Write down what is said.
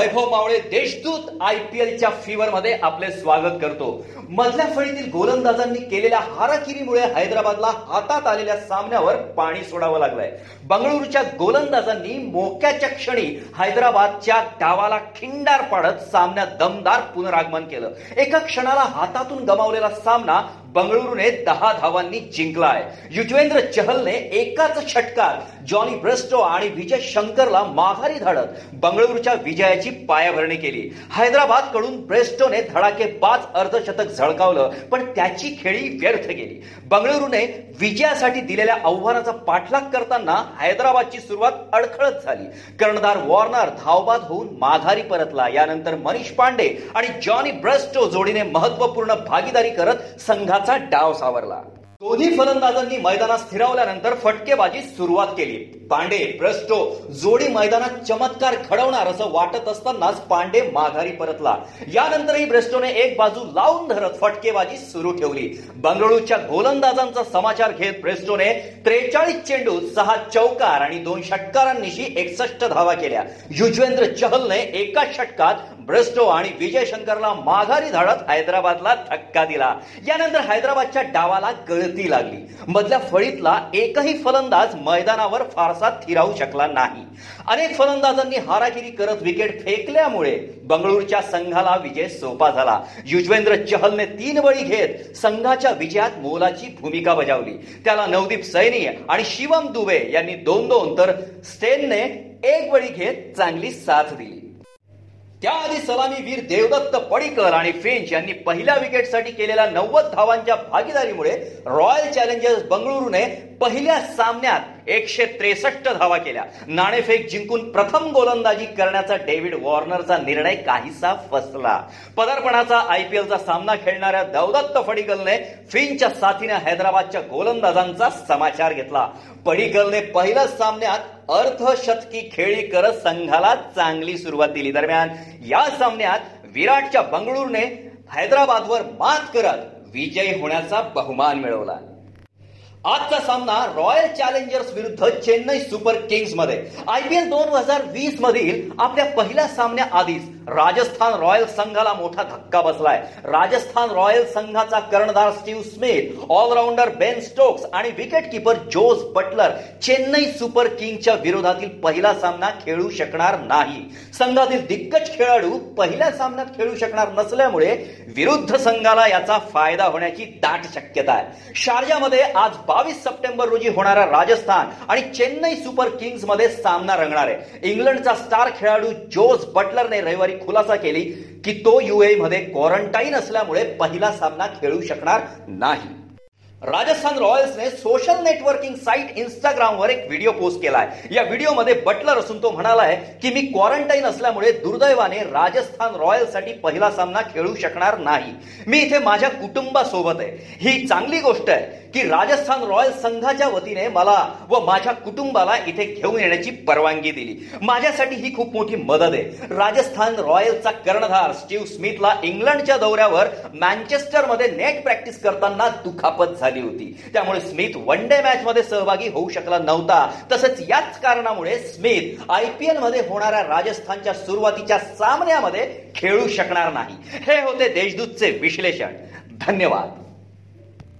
Vaibhav Mawale Deshdoot I P एलच्या fever मध्ये आपले स्वागत करतो. मधल्या फळीतील गोलंदाजांनी केलेल्या हाराकिरीमुळे हैदराबादला हातात आलेल्या सामन्यावर पाणी सोडावं लागलंय. बंगळुरूच्या गोलंदाजांनी मोक्याच्या क्षणी हैदराबादच्या डावाला खिंडार पाडत सामन्यात दमदार पुनरागमन केलं. एका क्षणाला हातातून गमावलेला सामना बंगळुरूने दहा धावांनी जिंकलाय. युजवेंद्र चहलने एकाच षटकात जॉनी ब्रेस्टो आणि विजय शंकरला माघारी धाडत बंगळुरूच्या विजयाची पायाभरणी केली. हैदराबादकडून ब्रेस्टोने धडाके पाच अर्धशतक झळकावलं पण त्याची खेळी व्यर्थ गेली. बंगळुरूने विजयासाठी दिलेल्या आव्हानाचा पाठलाग करताना हैदराबादची सुरुवात अडखळत झाली. कर्णधार वॉर्नर धावबाद होऊन माघारी परतला. यानंतर मनीष पांडे आणि जॉनी ब्रेस्टो जोडीने महत्त्वपूर्ण भागीदारी करत संघाचा डाव सावरला. दोन्ही फलंदाजांनी मैदानात स्थिरावल्यानंतर फटकेबाजी सुरुवात केली. पांडे ब्रस्टो जोडी मैदानात चमत्कार घडवणार असं वाटत असतानाच पांडे माघारी परतला. यानंतरही ब्रेस्टोने एक बाजू लावून धरत फटकेबाजी सुरू ठेवली. बंगळुरूच्या गोलंदाजांचा समाचार घेत ब्रेस्टोने त्रेचाळीस चेंडू सहा चौकार आणि दोन षटकारांनीशी एकसष्ट धावा केल्या. युजवेंद्र चहलने एका षटकात ब्रेस्टो आणि विजय शंकरला माघारी धाडत हैदराबादला धक्का दिला. यानंतर हैदराबादच्या डावाला गळती लागली. मधल्या फळीतला एकही फलंदाज मैदानावर फारसा थिरावू शकला नाही. अनेक फलंदाजांनी हारागिरी करत विकेट फेकल्यामुळे बंगळुरूच्या संघाला विजय सोपा झाला. युजवेंद्र चहलने तीन बळी घेत संघाच्या विजयात मोलाची भूमिका बजावली. त्याला नवदीप सैनी आणि शिवम दुबे यांनी दोन दोन तर स्टेनने एक बळी घेत चांगली साथ दिली. त्याआधी सलामीवीर देवदत्त पडिकर आणि फिंच यांनी पहिल्या विकेटसाठी केलेल्या नव्वद धावांच्या भागीदारीमुळे रॉयल चॅलेंजर्स बंगळुरूने पहिल्या सामन्यात एकशे त्रेसष्ट धावा केल्या. नाणेफेक जिंकून प्रथम गोलंदाजी करण्याचा डेव्हिड वॉर्नरचा निर्णय काहीसा फसला. पदार्पणाचा आयपीएलचा सामना खेळणाऱ्या दौदत्त फडिगलने फिनच्या साथीने हैदराबादच्या गोलंदाजांचा समाचार घेतला. पडिकलने पहिल्या सामन्यात अर्धशतकी खेळी करत संघाला चांगली सुरुवात दिली. दरम्यान या सामन्यात विराटच्या बंगळुरूने हैदराबादवर मात करत विजयी होण्याचा बहुमान मिळवला. आजचा सामना रॉयल चॅलेंजर्स विरुद्ध चेन्नई सुपर किंग्समध्ये आयपीएल दोन हजार वीस मधील आपल्या पहिल्या सामन्याआधीच राजस्थान रॉयल संघाला मोठा धक्का बसलाय. राजस्थान रॉयल संघाचा कर्णधार Steve Smith allrounder Ben Stokes आणि wicket keeper Jos Buttler Chennai Super किंगच्या विरोधातील पहिला सामना खेळू शकणार नाही. संघातील दिग्गज खेळाडू पहिल्या सामन्यात खेळू शकणार नसल्यामुळे विरुद्ध संघाला याचा फायदा होण्याची दाट शक्यता आहे. शारजामध्ये आज बावीस सप्टेंबर रोजी होणारा राजस्थान आणि चेन्नई सुपर किंग्समध्ये सामना रंगणार आहे. इंग्लंडचा स्टार खेळाडू जोस बटलरने रविवारी खुलासा केली की तो युए मध्ये क्वारंटाईन असल्यामुळे पहिला सामना खेळू शकणार नाही. राजस्थान रॉयल्सने सोशल नेटवर्किंग साईट इंस्टाग्रामवर एक व्हिडिओ पोस्ट केला आहे या व्हिडिओमध्ये बटलर असून तो म्हणालाय की मी क्वारंटाईन असल्यामुळे दुर्दैवाने राजस्थान रॉयल्ससाठी पहिला सामना खेळू शकणार नाही. मी इथे माझ्या कुटुंबासोबत आहे. ही चांगली गोष्ट आहे की राजस्थान रॉयल्स संघाच्या वतीने मला व माझ्या कुटुंबाला इथे घेऊन येण्याची परवानगी दिली. माझ्यासाठी ही खूप मोठी मदत आहे. राजस्थान रॉयल्सचा कर्णधार स्टीव्ह स्मिथला इंग्लंडच्या दौऱ्यावर मॅन्चेस्टरमध्ये नेट प्रॅक्टिस करताना दुखापत झाली. झाली होती. त्यामुळे स्मिथ वन डे मॅच मध्ये सहभागी होऊ शकला नव्हता. तसंच याच कारणामुळे स्मिथ आयपीएलमध्ये होणाऱ्या राजस्थानच्या सुरुवातीच्या सामन्यामध्ये खेळू शकणार नाही. हे होते देशदूतचे विश्लेषण. धन्यवाद.